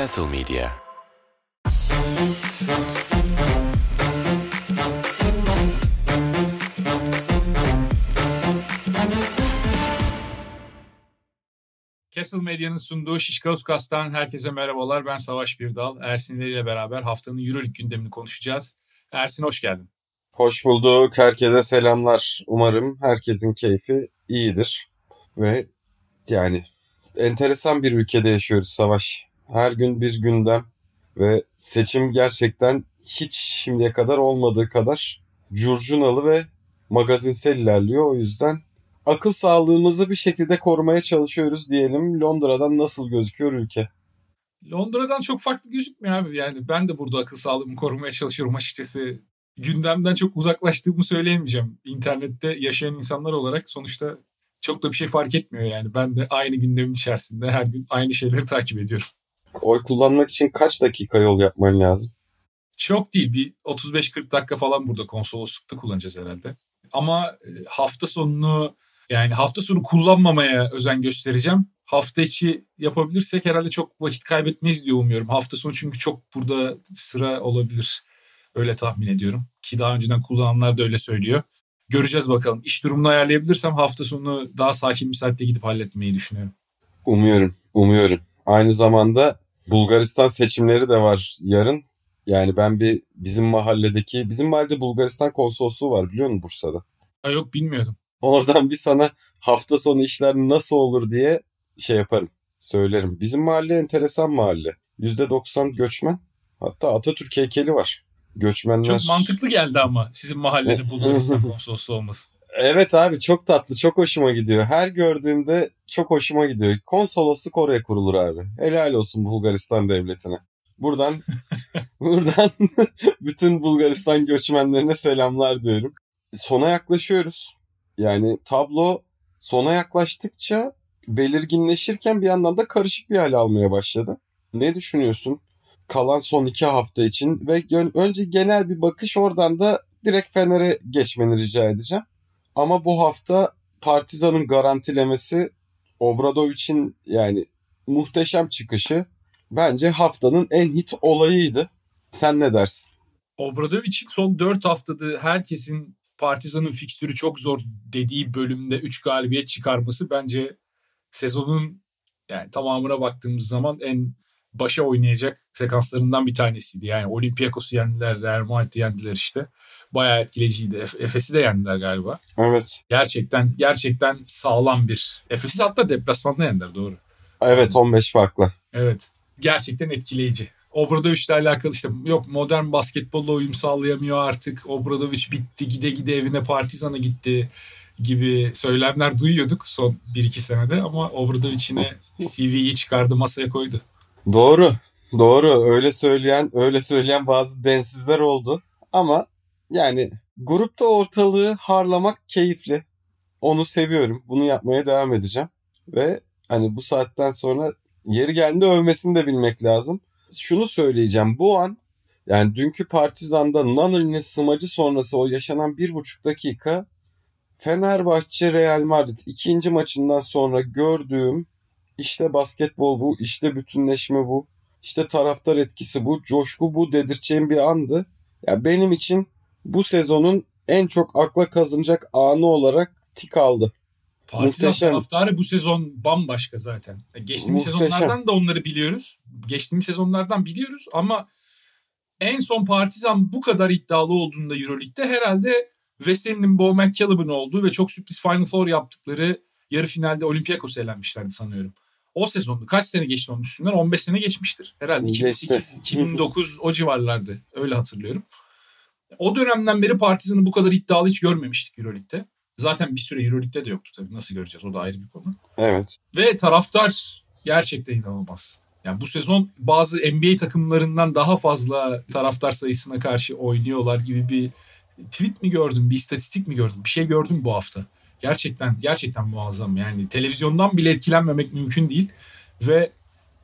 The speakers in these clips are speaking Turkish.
Castle Media Castle Medya'nın sunduğu Şişkauskas herkese merhabalar. Ben Savaş Birdal. Ersin ile beraber haftanın Euroleague gündemini konuşacağız. Ersin hoş geldin. Hoş bulduk. Herkese selamlar. Umarım herkesin keyfi iyidir. Ve yani enteresan bir ülkede yaşıyoruz Savaş. Her gün bir gündem ve seçim gerçekten hiç şimdiye kadar olmadığı kadar curcunalı ve magazinsel ilerliyor. O yüzden akıl sağlığımızı bir şekilde korumaya çalışıyoruz diyelim. Londra'dan nasıl gözüküyor ülke? Londra'dan çok farklı gözükmüyor abi. Yani ben de burada akıl sağlığımı korumaya çalışıyorum açıkçası. Gündemden çok uzaklaştığımı söyleyemeyeceğim. İnternette yaşayan insanlar olarak sonuçta çok da bir şey fark etmiyor yani. Ben de aynı gündemin içerisinde her gün aynı şeyleri takip ediyorum. Oy kullanmak için kaç dakika yol yapman lazım? Çok değil. Bir 35-40 dakika falan burada konsoloslukta kullanacağız herhalde. Ama e, hafta sonunu yani hafta sonu kullanmamaya özen göstereceğim. Hafta içi yapabilirsek herhalde çok vakit kaybetmeyiz diye umuyorum. Hafta sonu çünkü çok burada sıra olabilir. Öyle tahmin ediyorum. Ki daha önceden kullananlar da öyle söylüyor. Göreceğiz bakalım. İş durumunu ayarlayabilirsem hafta sonu daha sakin bir saatte gidip halletmeyi düşünüyorum. Umuyorum, umuyorum. Aynı zamanda Bulgaristan seçimleri de var yarın. Yani ben bir bizim mahalledeki, bizim mahallede Bulgaristan konsolosluğu var biliyor musun Bursa'da? Ha yok bilmiyordum. Oradan bir sana hafta sonu işler nasıl olur diye şey yaparım, söylerim. Bizim mahalle enteresan mahalle. %90 göçmen. Hatta Atatürk heykeli var. Göçmenler... Çok mantıklı geldi ama sizin mahallede Bulgaristan konsolosluğu olması. Evet abi çok tatlı, çok hoşuma gidiyor. Her gördüğümde çok hoşuma gidiyor. Konsolosluk oraya kurulur abi. Helal olsun Bulgaristan devletine. Buradan buradan bütün Bulgaristan göçmenlerine selamlar diyorum. Sona yaklaşıyoruz. Yani tablo sona yaklaştıkça belirginleşirken bir yandan da karışık bir hal almaya başladı. Ne düşünüyorsun? Kalan son iki hafta için ve önce genel bir bakış oradan da direkt Fener'e geçmeni rica edeceğim. Ama bu hafta Partizan'ın garantilemesi Obradovic'in yani muhteşem çıkışı bence haftanın en hit olayıydı. Sen ne dersin? Obradovic'in son 4 haftada herkesin Partizan'ın fikstürü çok zor dediği bölümde 3 galibiyet çıkarması bence sezonun yani tamamına baktığımız zaman en başa oynayacak sekanslarından bir tanesiydi. Yani Olympiakos'u yendiler, Real Madrid'i yendiler işte. Bayağı etkileyiciydi. Efes'i de yendiler galiba. Evet. Gerçekten gerçekten sağlam bir. Efes'i hatta deplasmanda yendiler doğru. Evet 15 farklı. Evet. Gerçekten etkileyici. Obradovic'le alakalı işte yok modern basketbolla uyum sağlayamıyor artık. Obradovic bitti gide gide evine Partizan'a gitti gibi söylemler duyuyorduk son 1-2 senede ama Obradovic yine CV'yi çıkardı masaya koydu. Doğru. Doğru. Öyle söyleyen, öyle söyleyen bazı densizler oldu. Ama yani grupta ortalığı harlamak keyifli. Onu seviyorum. Bunu yapmaya devam edeceğim. Ve hani bu saatten sonra yeri geldiğinde övmesini de bilmek lazım. Şunu söyleyeceğim. Bu an yani dünkü Partizan'da Nanoli'nin smacı sonrası o yaşanan bir buçuk dakika Fenerbahçe Real Madrid ikinci maçından sonra gördüğüm işte basketbol bu, işte bütünleşme bu, işte taraftar etkisi bu, coşku bu dedireceğim bir andı. Ya benim için bu sezonun en çok akla kazınacak anı olarak tik aldı. Partizan Muhteşem. taraftarı bu sezon bambaşka zaten. Geçtiğimiz Muhteşem. sezonlardan da onları biliyoruz. Geçtiğimiz sezonlardan biliyoruz ama en son Partizan bu kadar iddialı olduğunda Euroleague'de herhalde Veseli'nin Bo McCallum'ın olduğu ve çok sürpriz Final Four yaptıkları yarı finalde Olympiakos'a elenmişlerdi sanıyorum. O sezonda kaç sene geçti onun üstünden? 15 sene geçmiştir. Herhalde 2008, 2009 o civarlardı. Öyle hatırlıyorum. O dönemden beri Partizan'ı bu kadar iddialı hiç görmemiştik Euroleague'de. Zaten bir süre Euroleague'de de yoktu tabii. Nasıl göreceğiz? O da ayrı bir konu. Evet. Ve taraftar gerçekten inanılmaz. Yani bu sezon bazı NBA takımlarından daha fazla taraftar sayısına karşı oynuyorlar gibi bir tweet mi gördüm, bir istatistik mi gördüm? Bir şey gördüm bu hafta. Gerçekten gerçekten muazzam. Yani televizyondan bile etkilenmemek mümkün değil. Ve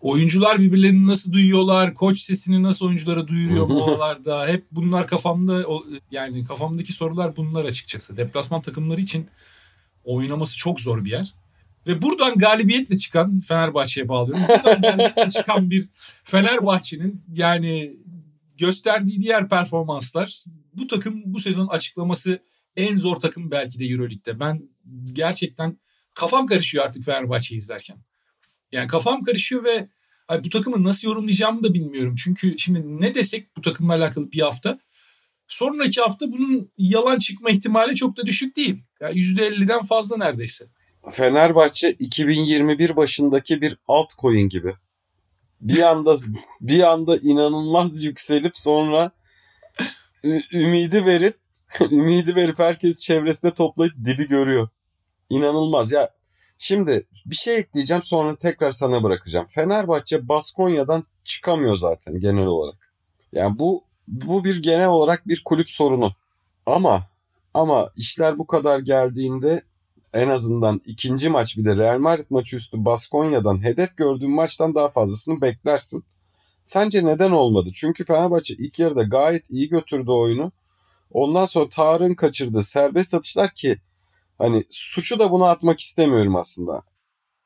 oyuncular birbirlerini nasıl duyuyorlar, koç sesini nasıl oyunculara duyuruyor molalarda. Hep bunlar kafamda yani kafamdaki sorular bunlar açıkçası. Deplasman takımları için oynaması çok zor bir yer. Ve buradan galibiyetle çıkan Fenerbahçe'ye bağlıyorum. Buradan galibiyetle çıkan bir Fenerbahçe'nin yani gösterdiği diğer performanslar bu takım bu sezon açıklaması en zor takım belki de Euroleague'de. Ben gerçekten kafam karışıyor artık Fenerbahçe'yi izlerken. Yani kafam karışıyor ve Ay bu takımı nasıl yorumlayacağımı da bilmiyorum. Çünkü şimdi ne desek bu takımla alakalı bir hafta sonraki hafta bunun yalan çıkma ihtimali çok da düşük değil. Yani %50'den fazla neredeyse. Fenerbahçe 2021 başındaki bir altcoin gibi. Bir anda bir anda inanılmaz yükselip sonra ümidi verip ümidi verip herkes çevresinde toplayıp dibi görüyor. İnanılmaz ya. Şimdi bir şey ekleyeceğim sonra tekrar sana bırakacağım. Fenerbahçe Baskonya'dan çıkamıyor zaten genel olarak. Yani bu bu bir genel olarak bir kulüp sorunu. Ama ama işler bu kadar geldiğinde en azından ikinci maç bir de Real Madrid maçı üstü Baskonya'dan hedef gördüğün maçtan daha fazlasını beklersin. Sence neden olmadı? Çünkü Fenerbahçe ilk yarıda gayet iyi götürdü oyunu. Ondan sonra Tarık'ın kaçırdığı serbest atışlar ki Hani suçu da buna atmak istemiyorum aslında.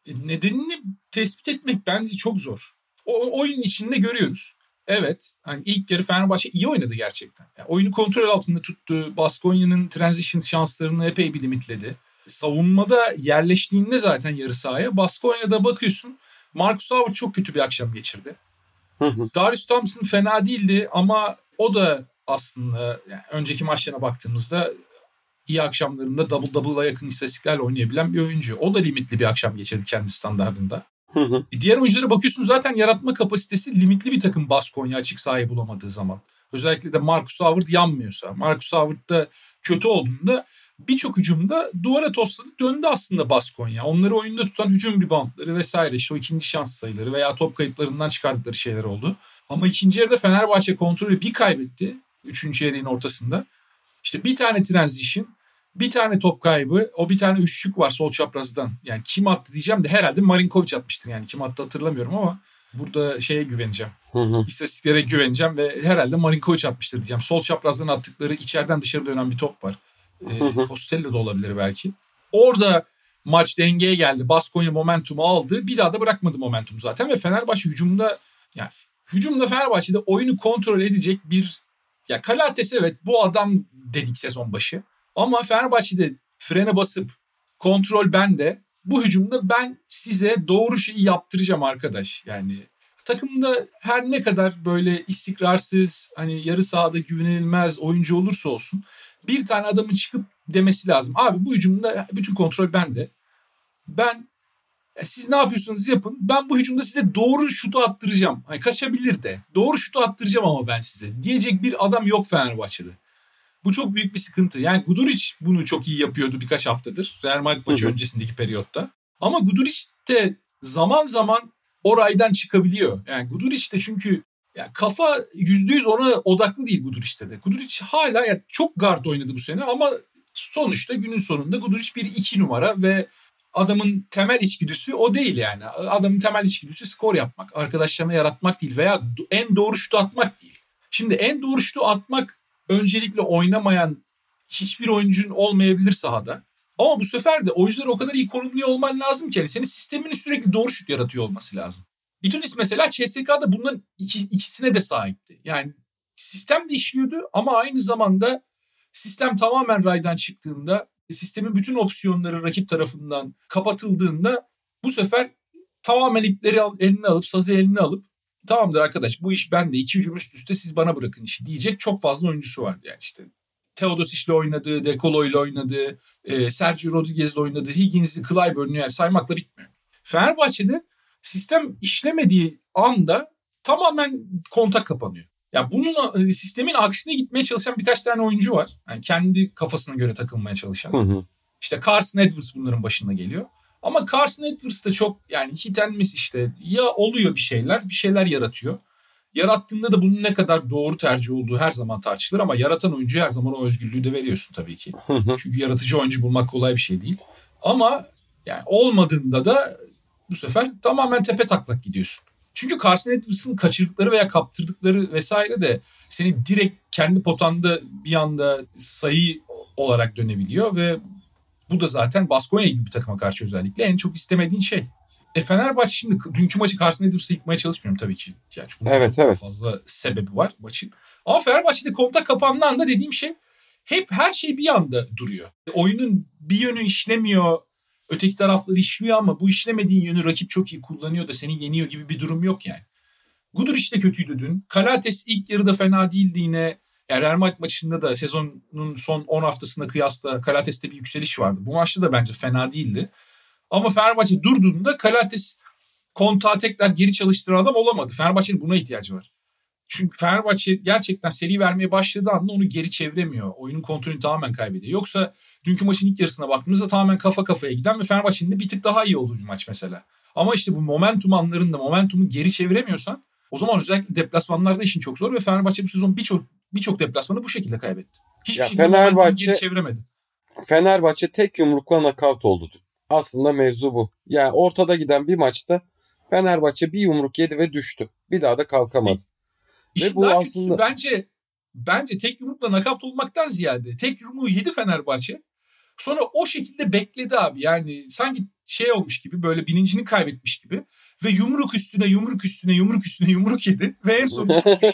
E, nedenini tespit etmek bence çok zor. O oyunun içinde görüyoruz. Evet. Hani ilk yarı Fenerbahçe iyi oynadı gerçekten. Yani oyunu kontrol altında tuttu. Baskonya'nın transition şanslarını epey bir limitledi. Savunmada yerleştiğinde zaten yarı sahaya Baskonya'da bakıyorsun Marcus Howard çok kötü bir akşam geçirdi. Darius Thompson fena değildi ama o da aslında yani önceki maçlarına baktığımızda iyi akşamlarında double double'a yakın istatistiklerle oynayabilen bir oyuncu. O da limitli bir akşam geçirdi kendi standartında. Hı hı. E, diğer oyunculara bakıyorsun zaten yaratma kapasitesi limitli bir takım Baskonya açık sahayı bulamadığı zaman. Özellikle de Marcus Howard yanmıyorsa. Marcus Howard da kötü olduğunda birçok hücumda duvara tosladı döndü aslında Baskonya. Onları oyunda tutan hücum reboundları vesaire işte o ikinci şans sayıları veya top kayıplarından çıkardıkları şeyler oldu. Ama ikinci yarıda Fenerbahçe kontrolü bir kaybetti. Üçüncü yarının ortasında. İşte bir tane transition, bir tane top kaybı, o bir tane üçlük var sol çaprazdan. Yani kim attı diyeceğim de herhalde Marinkovic atmıştır yani. Kim attı hatırlamıyorum ama burada şeye güveneceğim. Hı hı. İstatistiklere güveneceğim ve herhalde Marinkovic atmıştır diyeceğim. Sol çaprazdan attıkları içeriden dışarı dönen bir top var. Ee, Costello da olabilir belki. Orada maç dengeye geldi. Baskonya momentumu aldı. Bir daha da bırakmadı momentum zaten ve Fenerbahçe hücumda yani hücumda Fenerbahçe'de oyunu kontrol edecek bir ya Kalates evet bu adam dedik sezon başı. Ama Fenerbahçe'de frene basıp kontrol bende. Bu hücumda ben size doğru şeyi yaptıracağım arkadaş. Yani takımda her ne kadar böyle istikrarsız, hani yarı sahada güvenilmez oyuncu olursa olsun bir tane adamın çıkıp demesi lazım. Abi bu hücumda bütün kontrol bende. Ben siz ne yapıyorsunuz yapın. Ben bu hücumda size doğru şutu attıracağım. Hani kaçabilir de. Doğru şutu attıracağım ama ben size. Diyecek bir adam yok Fenerbahçe'de. Bu çok büyük bir sıkıntı. Yani Guduric bunu çok iyi yapıyordu birkaç haftadır. Real Madrid maçı öncesindeki periyotta. Ama Guduric de zaman zaman o raydan çıkabiliyor. Yani Guduric de çünkü yani kafa %100 ona odaklı değil Guduric'te de. Guduric hala yani çok guard oynadı bu sene ama sonuçta günün sonunda Guduric bir iki numara ve adamın temel içgüdüsü o değil yani. Adamın temel içgüdüsü skor yapmak, arkadaşlarına yaratmak değil veya en doğru şutu atmak değil. Şimdi en doğru şutu atmak öncelikle oynamayan hiçbir oyuncun olmayabilir sahada. Ama bu sefer de oyuncular o kadar iyi konumluyor olman lazım ki yani senin sistemin sürekli doğru şut yaratıyor olması lazım. Itudis mesela CSK'da bunların iki, ikisine de sahipti. Yani sistem de işliyordu ama aynı zamanda sistem tamamen raydan çıktığında sistemin bütün opsiyonları rakip tarafından kapatıldığında bu sefer tamamen ipleri eline alıp sazı eline alıp tamamdır arkadaş bu iş bende iki hücum üst üste siz bana bırakın işi diyecek çok fazla oyuncusu vardı yani işte. Teodosic'le oynadığı, Dekolo'yla oynadığı, e, Sergio Rodriguez'le oynadığı, Higgins'i, Clyburn'u yani saymakla bitmiyor. Fenerbahçe'de sistem işlemediği anda tamamen kontak kapanıyor. Ya bunun e, sistemin aksine gitmeye çalışan birkaç tane oyuncu var. Yani kendi kafasına göre takılmaya çalışan. Hı hı. İşte Carson Edwards bunların başında geliyor. Ama Carson Edwards da çok yani hit and miss işte. Ya oluyor bir şeyler, bir şeyler yaratıyor. Yarattığında da bunun ne kadar doğru tercih olduğu her zaman tartışılır ama yaratan oyuncu her zaman o özgürlüğü de veriyorsun tabii ki. Çünkü yaratıcı oyuncu bulmak kolay bir şey değil. Ama yani olmadığında da bu sefer tamamen tepe taklak gidiyorsun. Çünkü Carson Edwards'ın kaçırdıkları veya kaptırdıkları vesaire de seni direkt kendi potanda bir anda sayı olarak dönebiliyor ve Bu da zaten Baskonya gibi bir takıma karşı özellikle en çok istemediğin şey. E Fenerbahçe şimdi dünkü maçı karşısında Edwards'ı yıkmaya çalışmıyorum tabii ki. Yani çünkü evet, evet. fazla sebebi var maçın. Ama Fenerbahçe'de kontak kapandığı anda dediğim şey hep her şey bir anda duruyor. Oyunun bir yönü işlemiyor, öteki tarafları işliyor ama bu işlemediğin yönü rakip çok iyi kullanıyor da seni yeniyor gibi bir durum yok yani. Gudur işte kötüydü dün. Kalates ilk yarıda fena değildi yine. Madrid maçında da sezonun son 10 haftasına kıyasla Kalates'te bir yükseliş vardı. Bu maçta da bence fena değildi. Ama Fenerbahçe durduğunda Kalates kontağı tekrar geri çalıştıran adam olamadı. Fenerbahçe'nin buna ihtiyacı var. Çünkü Fenerbahçe gerçekten seri vermeye başladığı anda onu geri çeviremiyor. Oyunun kontrolünü tamamen kaybediyor. Yoksa dünkü maçın ilk yarısına baktığımızda tamamen kafa kafaya giden ve Fenerbahçe'nin de bir tık daha iyi olduğu bir maç mesela. Ama işte bu momentum anlarında momentumu geri çeviremiyorsan o zaman özellikle deplasmanlarda işin çok zor ve Fenerbahçe bu sezon birçok birçok deplasmanı bu şekilde kaybetti. Hiçbir ya şekilde Fenerbahçe geri çeviremedi. Fenerbahçe tek yumrukla nakavt oldu. Aslında mevzu bu. Yani ortada giden bir maçta Fenerbahçe bir yumruk yedi ve düştü. Bir daha da kalkamadı. İşin ve bu aslında bence bence tek yumrukla nakavt olmaktan ziyade tek yumruğu yedi Fenerbahçe. Sonra o şekilde bekledi abi. Yani sanki şey olmuş gibi böyle bilincini kaybetmiş gibi ve yumruk üstüne yumruk üstüne yumruk üstüne yumruk yedi ve en son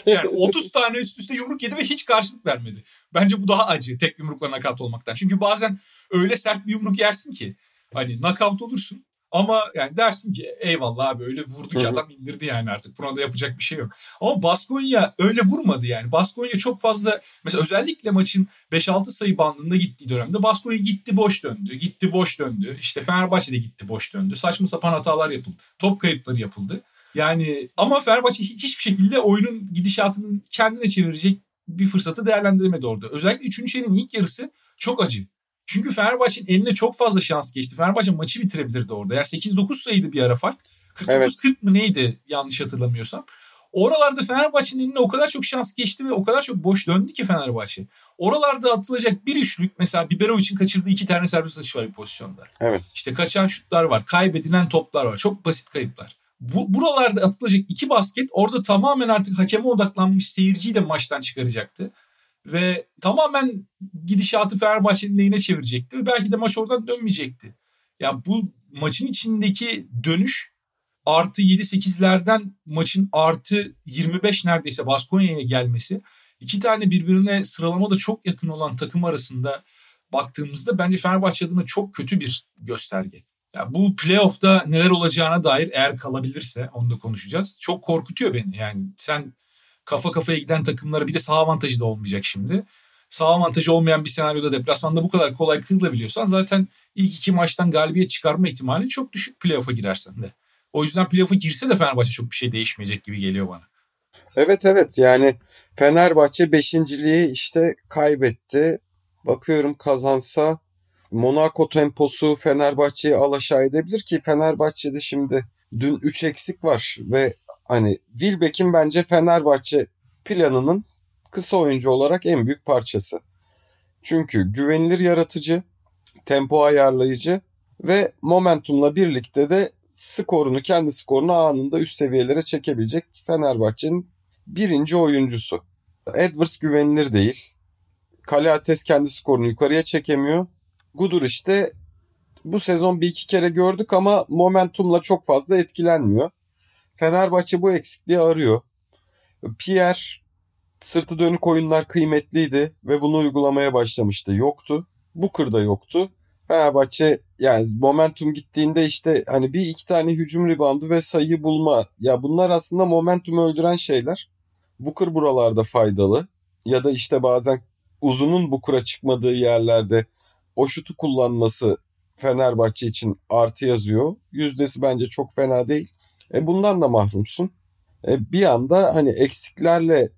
yani 30 tane üst üste yumruk yedi ve hiç karşılık vermedi. Bence bu daha acı tek yumrukla nakavt olmaktan. Çünkü bazen öyle sert bir yumruk yersin ki hani nakavt olursun ama yani dersin ki eyvallah abi öyle vurdu ki adam indirdi yani artık. Buna da yapacak bir şey yok. Ama Baskonya öyle vurmadı yani. Baskonya çok fazla mesela özellikle maçın 5-6 sayı bandında gittiği dönemde Baskonya gitti boş döndü. Gitti boş döndü. İşte Fenerbahçe de gitti boş döndü. Saçma sapan hatalar yapıldı. Top kayıpları yapıldı. Yani ama Fenerbahçe hiçbir şekilde oyunun gidişatının kendine çevirecek bir fırsatı değerlendiremedi orada. Özellikle 3. çeyreğin ilk yarısı çok acı. Çünkü Fenerbahçe'nin eline çok fazla şans geçti. Fenerbahçe maçı bitirebilirdi orada. Yani 8-9 sayıydı bir ara fark. 49-40 evet. mı neydi yanlış hatırlamıyorsam. Oralarda Fenerbahçe'nin eline o kadar çok şans geçti ve o kadar çok boş döndü ki Fenerbahçe. Oralarda atılacak bir üçlük mesela için kaçırdığı iki tane serbest atış var bir pozisyonda. Evet. İşte kaçan şutlar var, kaybedilen toplar var. Çok basit kayıplar. Bu, buralarda atılacak iki basket orada tamamen artık hakeme odaklanmış seyirciyi de maçtan çıkaracaktı ve tamamen gidişatı Fenerbahçe'nin lehine çevirecekti ve belki de maç oradan dönmeyecekti. Ya bu maçın içindeki dönüş artı 7-8'lerden maçın artı 25 neredeyse Baskonya'ya gelmesi iki tane birbirine sıralamada çok yakın olan takım arasında baktığımızda bence Fenerbahçe adına çok kötü bir gösterge. Ya bu playoff'ta neler olacağına dair eğer kalabilirse onu da konuşacağız. Çok korkutuyor beni. Yani sen kafa kafaya giden takımlara bir de sağ avantajı da olmayacak şimdi. Sağ avantajı olmayan bir senaryoda deplasmanda bu kadar kolay kırılabiliyorsan zaten ilk iki maçtan galibiyet çıkarma ihtimali çok düşük playoff'a girersen de. O yüzden playoff'a girse de Fenerbahçe çok bir şey değişmeyecek gibi geliyor bana. Evet evet yani Fenerbahçe beşinciliği işte kaybetti. Bakıyorum kazansa Monaco temposu Fenerbahçe'yi alaşağı edebilir ki Fenerbahçe'de şimdi dün 3 eksik var ve Hani Wilbeck'in bence Fenerbahçe planının kısa oyuncu olarak en büyük parçası. Çünkü güvenilir yaratıcı, tempo ayarlayıcı ve momentumla birlikte de skorunu, kendi skorunu anında üst seviyelere çekebilecek Fenerbahçe'nin birinci oyuncusu. Edwards güvenilir değil. Kalates kendi skorunu yukarıya çekemiyor. Gudur işte bu sezon bir iki kere gördük ama momentumla çok fazla etkilenmiyor. Fenerbahçe bu eksikliği arıyor. Pierre sırtı dönük oyunlar kıymetliydi ve bunu uygulamaya başlamıştı. Yoktu. Booker da yoktu. Fenerbahçe yani momentum gittiğinde işte hani bir iki tane hücum ribandı ve sayı bulma. Ya bunlar aslında momentum öldüren şeyler. Booker buralarda faydalı. Ya da işte bazen uzunun Booker'a çıkmadığı yerlerde o şutu kullanması Fenerbahçe için artı yazıyor. Yüzdesi bence çok fena değil. E bundan da mahrumsun. E bir anda hani eksiklerle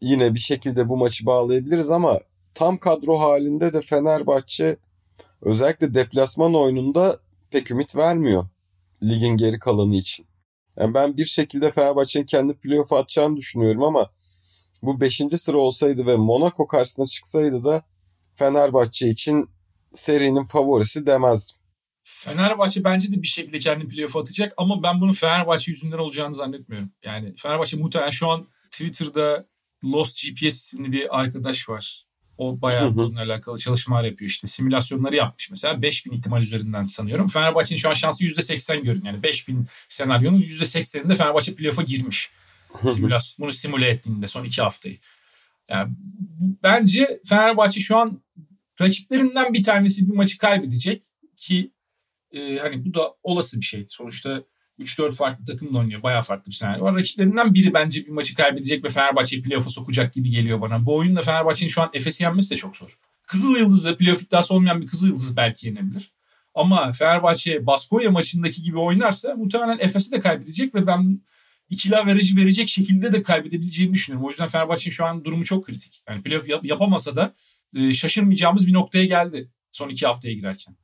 yine bir şekilde bu maçı bağlayabiliriz ama tam kadro halinde de Fenerbahçe özellikle deplasman oyununda pek ümit vermiyor ligin geri kalanı için. Yani ben bir şekilde Fenerbahçe'nin kendi playoff atacağını düşünüyorum ama bu 5. sıra olsaydı ve Monaco karşısına çıksaydı da Fenerbahçe için serinin favorisi demezdim. Fenerbahçe bence de bir şekilde kendi playoff atacak ama ben bunun Fenerbahçe yüzünden olacağını zannetmiyorum. Yani Fenerbahçe muhtemelen şu an Twitter'da Lost GPS isimli bir arkadaş var. O bayağı bununla alakalı çalışmalar yapıyor işte. Simülasyonları yapmış mesela. 5000 ihtimal üzerinden sanıyorum. Fenerbahçe'nin şu an şansı %80 görün. Yani 5000 senaryonun %80'inde Fenerbahçe playoff'a girmiş. Simülasyon, bunu simüle ettiğinde son iki haftayı. Yani bence Fenerbahçe şu an rakiplerinden bir tanesi bir maçı kaybedecek ki e, hani bu da olası bir şey. Sonuçta 3-4 farklı takımla oynuyor. Bayağı farklı bir senaryo var. Rakiplerinden biri bence bir maçı kaybedecek ve Fenerbahçe'yi playoff'a sokacak gibi geliyor bana. Bu oyunda Fenerbahçe'nin şu an Efes'i yenmesi de çok zor. Kızıl Yıldız'ı playoff iddiası olmayan bir Kızıl Yıldız belki yenebilir. Ama Fenerbahçe Baskonya maçındaki gibi oynarsa muhtemelen Efes'i de kaybedecek ve ben ikili averajı verecek şekilde de kaybedebileceğini düşünüyorum. O yüzden Fenerbahçe'nin şu an durumu çok kritik. Yani playoff yap- yapamasa da e, şaşırmayacağımız bir noktaya geldi son iki haftaya girerken.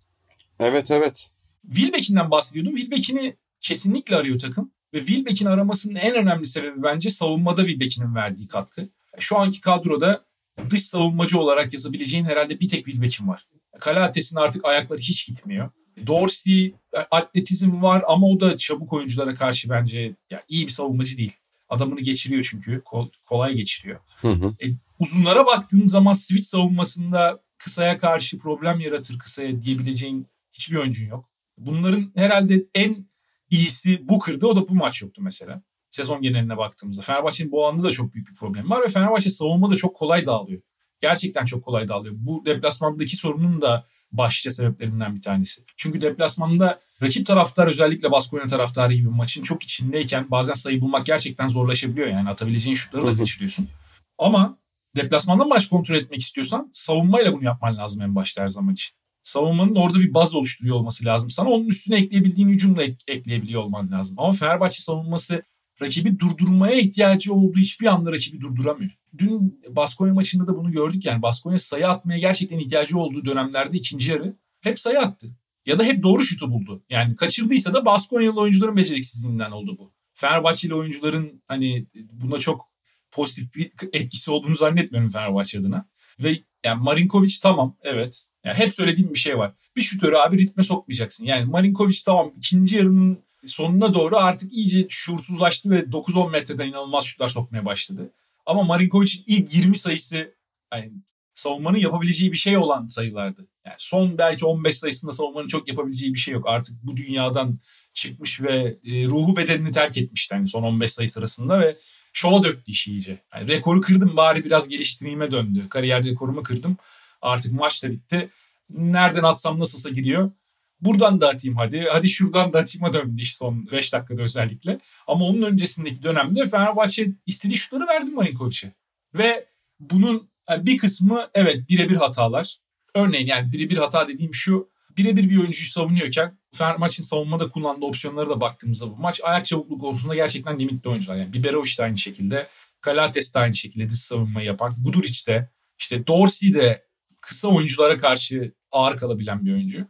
Evet evet. Wilbeck'inden bahsediyordum. Wilbeck'ini kesinlikle arıyor takım. Ve Wilbeck'in aramasının en önemli sebebi bence savunmada Wilbeck'in verdiği katkı. Şu anki kadroda dış savunmacı olarak yazabileceğin herhalde bir tek Wilbeck'in var. Kalates'in artık ayakları hiç gitmiyor. Dorsey atletizm var ama o da çabuk oyunculara karşı bence yani iyi bir savunmacı değil. Adamını geçiriyor çünkü. kolay geçiriyor. Hı hı. E, uzunlara baktığın zaman switch savunmasında kısaya karşı problem yaratır kısaya diyebileceğin hiçbir oyuncun yok. Bunların herhalde en iyisi bu kırdı. O da bu maç yoktu mesela. Sezon geneline baktığımızda. Fenerbahçe'nin bu alanda da çok büyük bir problem var ve Fenerbahçe savunma da çok kolay dağılıyor. Gerçekten çok kolay dağılıyor. Bu deplasmandaki sorunun da başlıca sebeplerinden bir tanesi. Çünkü deplasmanda rakip taraftar özellikle Baskonya taraftarı gibi maçın çok içindeyken bazen sayı bulmak gerçekten zorlaşabiliyor. Yani atabileceğin şutları da kaçırıyorsun. Ama deplasmanda maç kontrol etmek istiyorsan savunmayla bunu yapman lazım en başta her zaman için. Savunmanın orada bir baz oluşturuyor olması lazım. Sana onun üstüne ekleyebildiğin hücumla ekleyebiliyor olman lazım. Ama Fenerbahçe savunması rakibi durdurmaya ihtiyacı olduğu hiçbir anda rakibi durduramıyor. Dün Baskonya maçında da bunu gördük yani. Baskonya sayı atmaya gerçekten ihtiyacı olduğu dönemlerde ikinci yarı hep sayı attı. Ya da hep doğru şutu buldu. Yani kaçırdıysa da Baskonyalı oyuncuların beceriksizliğinden oldu bu. Fenerbahçeli oyuncuların hani buna çok pozitif bir etkisi olduğunu zannetmiyorum Fenerbahçe adına. Ve yani Marinkovic tamam evet. Yani hep söylediğim bir şey var. Bir şutörü abi ritme sokmayacaksın. Yani Marinkovic tamam ikinci yarının sonuna doğru artık iyice şuursuzlaştı ve 9-10 metreden inanılmaz şutlar sokmaya başladı. Ama Marinkovic'in ilk 20 sayısı yani savunmanın yapabileceği bir şey olan sayılardı. Yani son belki 15 sayısında savunmanın çok yapabileceği bir şey yok. Artık bu dünyadan çıkmış ve e, ruhu bedenini terk etmişti yani son 15 sayı sırasında ve şova döktü işi iyice. Yani rekoru kırdım bari biraz geliştireyime döndü. Kariyer rekorumu kırdım. Artık maç da bitti. Nereden atsam nasılsa giriyor. Buradan da atayım hadi. Hadi şuradan da atayım'a döndü iş son 5 dakikada özellikle. Ama onun öncesindeki dönemde Fenerbahçe istediği şutları verdi Marinkovic'e. Ve bunun bir kısmı evet birebir hatalar. Örneğin yani birebir hata dediğim şu. Birebir bir oyuncuyu savunuyorken Fenerbahçe'nin savunmada kullandığı opsiyonlara da baktığımızda bu maç ayak çabukluğu konusunda gerçekten limitli oyuncular. Yani Biberovic de aynı şekilde. Kalates de aynı şekilde dış savunmayı yapan. Guduric de işte Dorsey de kısa oyunculara karşı ağır kalabilen bir oyuncu.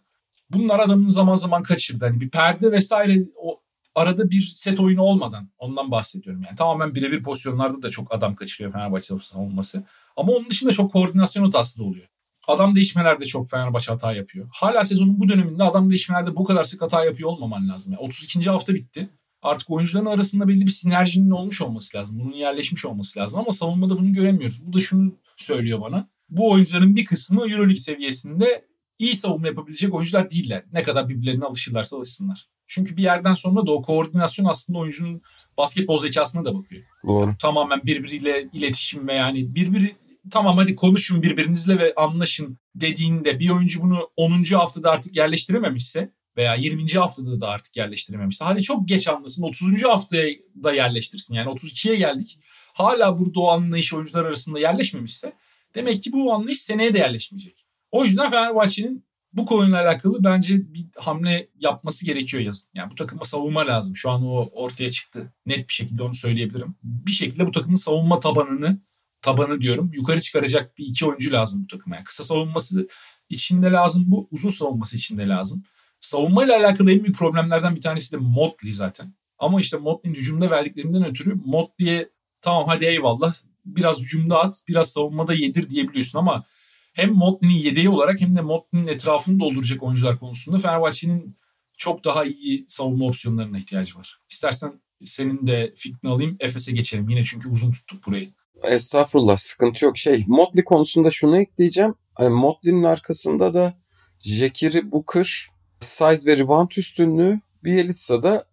Bunlar adamın zaman zaman kaçırdı. Hani bir perde vesaire o arada bir set oyunu olmadan ondan bahsediyorum. Yani tamamen birebir pozisyonlarda da çok adam kaçırıyor Fenerbahçe olması. Ama onun dışında çok koordinasyon hatası da oluyor. Adam değişmelerde çok Fenerbahçe hata yapıyor. Hala sezonun bu döneminde adam değişmelerde bu kadar sık hata yapıyor olmaman lazım. Yani 32. hafta bitti. Artık oyuncuların arasında belli bir sinerjinin olmuş olması lazım. Bunun yerleşmiş olması lazım ama savunmada bunu göremiyoruz. Bu da şunu söylüyor bana. Bu oyuncuların bir kısmı Euroleague seviyesinde iyi savunma yapabilecek oyuncular değiller. Ne kadar birbirlerine alışırlarsa alışsınlar. Çünkü bir yerden sonra da o koordinasyon aslında oyuncunun basketbol zekasına da bakıyor. Doğru. Tamamen birbiriyle iletişim ve yani birbiri tamam hadi konuşun birbirinizle ve anlaşın dediğinde bir oyuncu bunu 10. haftada artık yerleştirememişse veya 20. haftada da artık yerleştirememişse hadi çok geç anlasın 30. haftaya da yerleştirsin yani 32'ye geldik hala burada o anlayış oyuncular arasında yerleşmemişse demek ki bu anlayış seneye de yerleşmeyecek. O yüzden Fenerbahçe'nin bu konuyla alakalı bence bir hamle yapması gerekiyor yazın. Yani bu takıma savunma lazım. Şu an o ortaya çıktı. Net bir şekilde onu söyleyebilirim. Bir şekilde bu takımın savunma tabanını tabanı diyorum yukarı çıkaracak bir iki oyuncu lazım bu takıma. Yani kısa savunması içinde lazım bu. Uzun savunması içinde lazım. Savunmayla alakalı en büyük problemlerden bir tanesi de Motley zaten. Ama işte Motley'in hücumda verdiklerinden ötürü Motley'e tamam hadi eyvallah biraz hücumda at biraz savunmada yedir diyebiliyorsun ama hem Motley'nin yedeği olarak hem de Motley'nin etrafını dolduracak oyuncular konusunda Fenerbahçe'nin çok daha iyi savunma opsiyonlarına ihtiyacı var. İstersen senin de fikrini alayım Efes'e geçelim yine çünkü uzun tuttuk burayı. Estağfurullah sıkıntı yok. Şey Motley konusunda şunu ekleyeceğim. Hani Motley'nin arkasında da Jekiri Booker, size ve rebound üstünlüğü, Bielitsa'da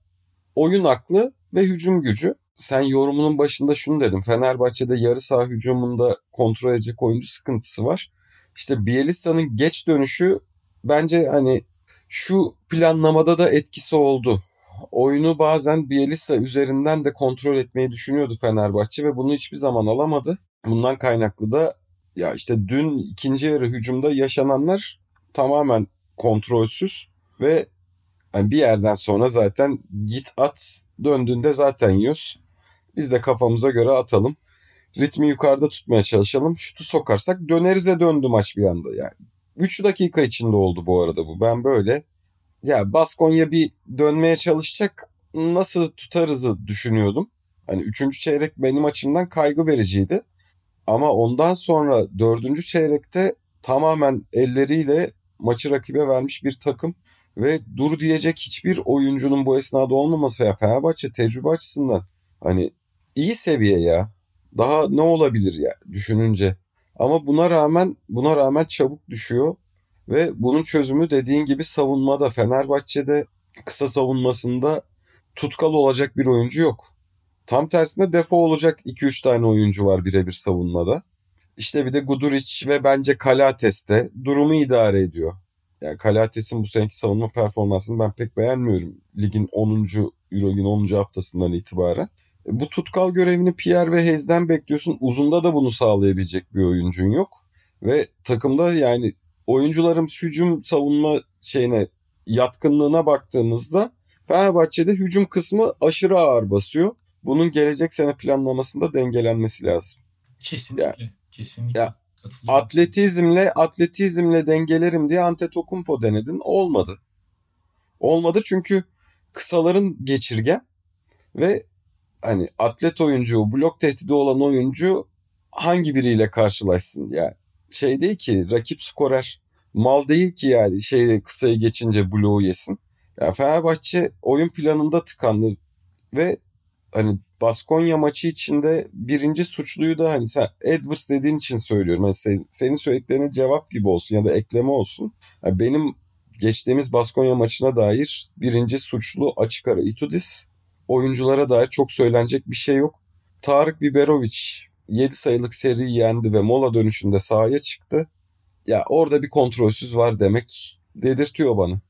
oyun aklı ve hücum gücü. Sen yorumunun başında şunu dedim. Fenerbahçe'de yarı saha hücumunda kontrol edecek oyuncu sıkıntısı var. İşte Bielitsa'nın geç dönüşü bence hani şu planlamada da etkisi oldu. Oyunu bazen Bielitsa üzerinden de kontrol etmeyi düşünüyordu Fenerbahçe ve bunu hiçbir zaman alamadı. Bundan kaynaklı da ya işte dün ikinci yarı hücumda yaşananlar tamamen kontrolsüz ve yani bir yerden sonra zaten git at döndüğünde zaten yiyoruz. Biz de kafamıza göre atalım. Ritmi yukarıda tutmaya çalışalım. Şutu sokarsak dönerize döndü maç bir anda yani. 3 dakika içinde oldu bu arada bu. Ben böyle ya Baskonya bir dönmeye çalışacak nasıl tutarızı düşünüyordum. Hani üçüncü çeyrek benim açımdan kaygı vericiydi. Ama ondan sonra dördüncü çeyrekte tamamen elleriyle maçı rakibe vermiş bir takım ve dur diyecek hiçbir oyuncunun bu esnada olmaması ya Fenerbahçe tecrübe açısından hani iyi seviye ya. Daha ne olabilir ya düşününce. Ama buna rağmen buna rağmen çabuk düşüyor ve bunun çözümü dediğin gibi savunmada Fenerbahçe'de kısa savunmasında tutkal olacak bir oyuncu yok. Tam tersine defo olacak 2-3 tane oyuncu var birebir savunmada. İşte bir de Guduric ve bence Kalates de durumu idare ediyor. Yani Kalates'in bu seneki savunma performansını ben pek beğenmiyorum. Ligin 10. Euroleague'in 10. haftasından itibaren. Bu tutkal görevini Pierre ve Hayes'den bekliyorsun. Uzunda da bunu sağlayabilecek bir oyuncun yok. Ve takımda yani oyuncuların hücum savunma şeyine yatkınlığına baktığımızda Fenerbahçe'de hücum kısmı aşırı ağır basıyor. Bunun gelecek sene planlamasında dengelenmesi lazım. Kesinlikle. Ya, kesinlikle. Ya, atletizmle atletizmle dengelerim diye Antetokounmpo denedin. Olmadı. Olmadı çünkü kısaların geçirgen ve hani atlet oyuncu, blok tehdidi olan oyuncu hangi biriyle karşılaşsın? Ya yani şey değil ki rakip skorer mal değil ki yani şey kısayı geçince bloğu yesin. Ya yani Fenerbahçe oyun planında tıkandı ve hani Baskonya maçı içinde birinci suçluyu da hani sen Edwards dediğin için söylüyorum. Hani sen, senin söylediklerine cevap gibi olsun ya da ekleme olsun. Yani benim geçtiğimiz Baskonya maçına dair birinci suçlu açık ara Itudis. Oyunculara dair çok söylenecek bir şey yok. Tarık Biberovic 7 sayılık seri yendi ve mola dönüşünde sahaya çıktı. Ya orada bir kontrolsüz var demek dedirtiyor bana.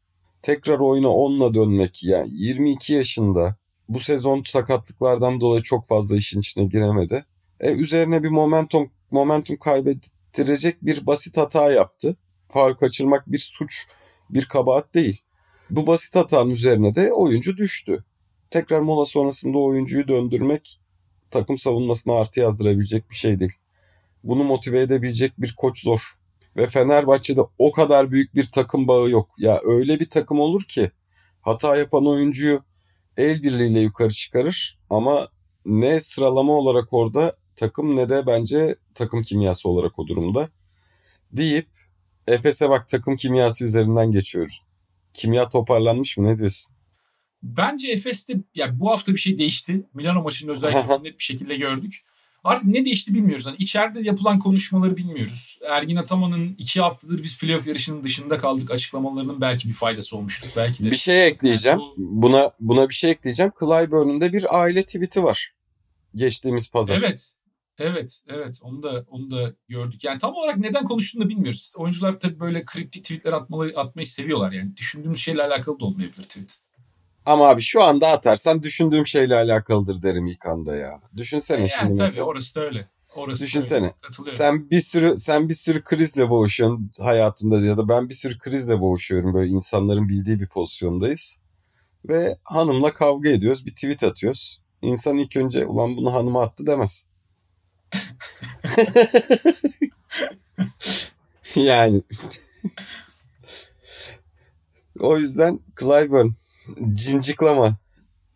Tekrar oyuna onunla dönmek yani 22 yaşında bu sezon sakatlıklardan dolayı çok fazla işin içine giremedi. E, üzerine bir momentum momentum kaybettirecek bir basit hata yaptı. Faul kaçırmak bir suç, bir kabahat değil. Bu basit hatanın üzerine de oyuncu düştü. Tekrar mola sonrasında oyuncuyu döndürmek takım savunmasına artı yazdırabilecek bir şey değil. Bunu motive edebilecek bir koç zor. Ve Fenerbahçe'de o kadar büyük bir takım bağı yok. Ya öyle bir takım olur ki hata yapan oyuncuyu el birliğiyle yukarı çıkarır ama ne sıralama olarak orada takım ne de bence takım kimyası olarak o durumda deyip Efes'e bak takım kimyası üzerinden geçiyoruz. Kimya toparlanmış mı ne diyorsun? Bence Efes'te yani bu hafta bir şey değişti. Milano maçında özellikle net bir şekilde gördük. Artık ne değişti bilmiyoruz. Yani içeride yapılan konuşmaları bilmiyoruz. Ergin Ataman'ın iki haftadır biz playoff yarışının dışında kaldık açıklamalarının belki bir faydası olmuştur. Belki de. Bir şey ekleyeceğim. Yani bu... Buna buna bir şey ekleyeceğim. Clyburn'un da bir aile tweet'i var. Geçtiğimiz pazar. Evet. Evet, evet. Onu da onu da gördük. Yani tam olarak neden konuştuğunu da bilmiyoruz. Oyuncular tabii böyle kriptik tweetler atmalı, atmayı seviyorlar yani. Düşündüğümüz şeyle alakalı da olmayabilir tweet. Ama abi şu anda atarsan düşündüğüm şeyle alakalıdır derim ilk anda ya. Düşünsene yani şimdi tabii mesela. orası da öyle. Orası Düşünsene. Sen bir sürü sen bir sürü krizle boğuşuyorsun hayatımda ya da ben bir sürü krizle boğuşuyorum böyle insanların bildiği bir pozisyondayız. Ve hanımla kavga ediyoruz, bir tweet atıyoruz. İnsan ilk önce ulan bunu hanıma attı demez. yani o yüzden Clyburn cinciklama.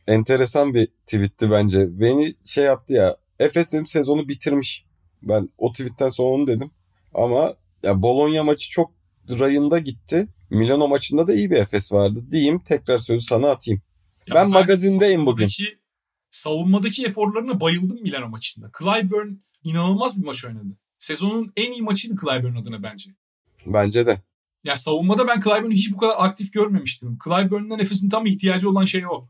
Enteresan bir tweetti bence. Beni şey yaptı ya. Efes dedim sezonu bitirmiş. Ben o tweetten sonra onu dedim. Ama ya Bologna maçı çok rayında gitti. Milano maçında da iyi bir Efes vardı diyeyim. Tekrar sözü sana atayım. Ya ben, ben magazindeyim bugün. Savunmadaki eforlarına bayıldım Milano maçında. Clyburn inanılmaz bir maç oynadı. Sezonun en iyi maçıydı Clyburn adına bence. Bence de. Ya savunmada ben Clyburn'u hiç bu kadar aktif görmemiştim. Clyburn'un nefesin tam ihtiyacı olan şey o.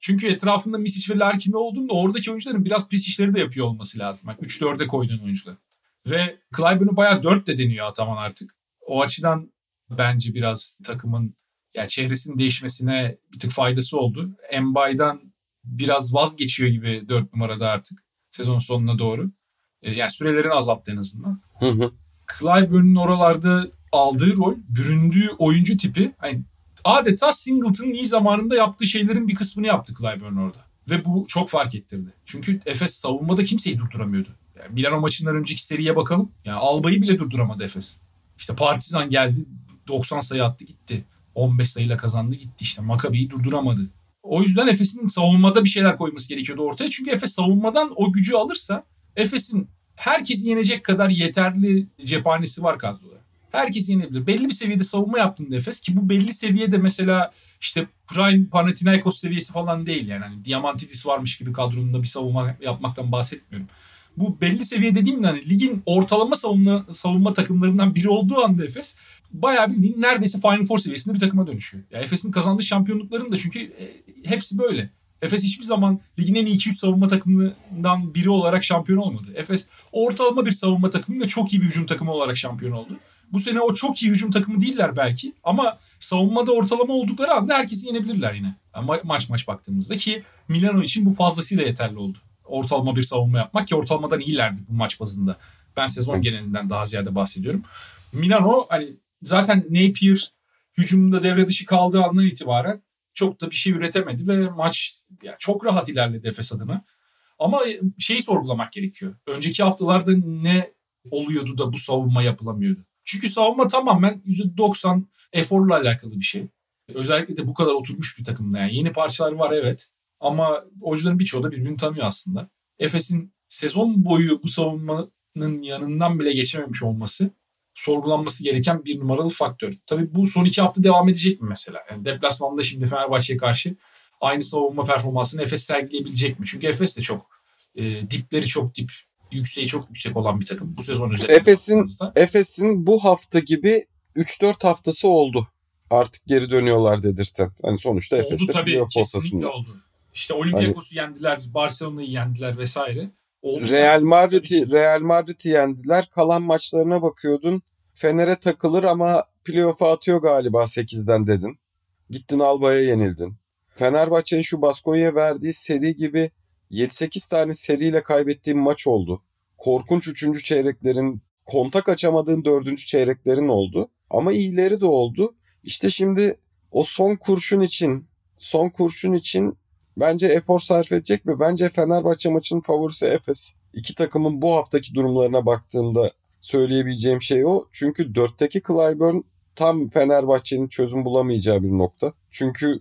Çünkü etrafında Misic ve Larkin olduğunda oradaki oyuncuların biraz pis işleri de yapıyor olması lazım. Yani 3-4'e koyduğun oyuncular. Ve Clyburn'u bayağı 4 de deniyor Ataman artık. O açıdan bence biraz takımın yani çehresinin değişmesine bir tık faydası oldu. Embay'dan biraz vazgeçiyor gibi 4 numarada artık sezon sonuna doğru. E, yani sürelerini azalttı en azından. Hı hı. Clyburn'un oralarda aldığı rol, büründüğü oyuncu tipi hani adeta Singleton'ın iyi zamanında yaptığı şeylerin bir kısmını yaptı Clyburn orada. Ve bu çok fark ettirdi. Çünkü Efes savunmada kimseyi durduramıyordu. Yani Milano maçından önceki seriye bakalım. Yani Alba'yı bile durduramadı Efes. İşte Partizan geldi 90 sayı attı gitti. 15 sayıyla kazandı gitti işte. Makabi'yi durduramadı. O yüzden Efes'in savunmada bir şeyler koyması gerekiyordu ortaya. Çünkü Efes savunmadan o gücü alırsa Efes'in herkesi yenecek kadar yeterli cephanesi var kadroda. Herkes yenebilir. Belli bir seviyede savunma yaptığında Efes ki bu belli seviyede mesela işte Prime Panathinaikos seviyesi falan değil yani. Hani Diamantidis varmış gibi kadronunda bir savunma yapmaktan bahsetmiyorum. Bu belli seviye dediğim hani ligin ortalama savunma, savunma takımlarından biri olduğu anda Efes bayağı bildiğin neredeyse Final Four seviyesinde bir takıma dönüşüyor. Ya Efes'in kazandığı şampiyonlukların da çünkü e, hepsi böyle. Efes hiçbir zaman ligin en iyi 2-3 savunma takımından biri olarak şampiyon olmadı. Efes ortalama bir savunma takımı ve çok iyi bir hücum takımı olarak şampiyon oldu. Bu sene o çok iyi hücum takımı değiller belki ama savunmada ortalama oldukları anda herkesi yenebilirler yine. Yani ma- maç maç baktığımızda ki Milano için bu fazlasıyla yeterli oldu. Ortalama bir savunma yapmak ki ortalamadan iyilerdi bu maç bazında. Ben sezon genelinden daha ziyade bahsediyorum. Milano hani zaten Napier hücumda devre dışı kaldığı andan itibaren çok da bir şey üretemedi ve maç yani çok rahat ilerledi Efes adına. Ama şeyi sorgulamak gerekiyor. Önceki haftalarda ne oluyordu da bu savunma yapılamıyordu? Çünkü savunma tamamen %90 eforla alakalı bir şey. Özellikle de bu kadar oturmuş bir takımda yani. Yeni parçalar var evet. Ama oyuncuların birçoğu da birbirini tanıyor aslında. Efes'in sezon boyu bu savunmanın yanından bile geçememiş olması sorgulanması gereken bir numaralı faktör. Tabii bu son iki hafta devam edecek mi mesela? Yani deplasmanda şimdi Fenerbahçe'ye karşı aynı savunma performansını Efes sergileyebilecek mi? Çünkü Efes de çok e, dipleri çok dip, yükseği çok yüksek olan bir takım bu sezon üzerinde. Efes'in Efes'in bu hafta gibi 3-4 haftası oldu. Artık geri dönüyorlar dedirten. Hani sonuçta Efes'te oldu tabii, kesinlikle oldu. İşte Olympiakos'u hani, yendiler, Barcelona'yı yendiler vesaire. Oldu Real Madrid'i Real Madrid'i yendiler. Kalan maçlarına bakıyordun. Fener'e takılır ama playoff'a atıyor galiba 8'den dedin. Gittin Alba'ya yenildin. Fenerbahçe'nin şu Baskonya'ya verdiği seri gibi 7-8 tane seriyle kaybettiğim maç oldu. Korkunç 3. çeyreklerin, kontak açamadığın 4. çeyreklerin oldu. Ama iyileri de oldu. İşte şimdi o son kurşun için, son kurşun için bence efor sarf edecek mi? Bence Fenerbahçe maçının favorisi Efes. İki takımın bu haftaki durumlarına baktığımda söyleyebileceğim şey o. Çünkü 4'teki Clyburn tam Fenerbahçe'nin çözüm bulamayacağı bir nokta. Çünkü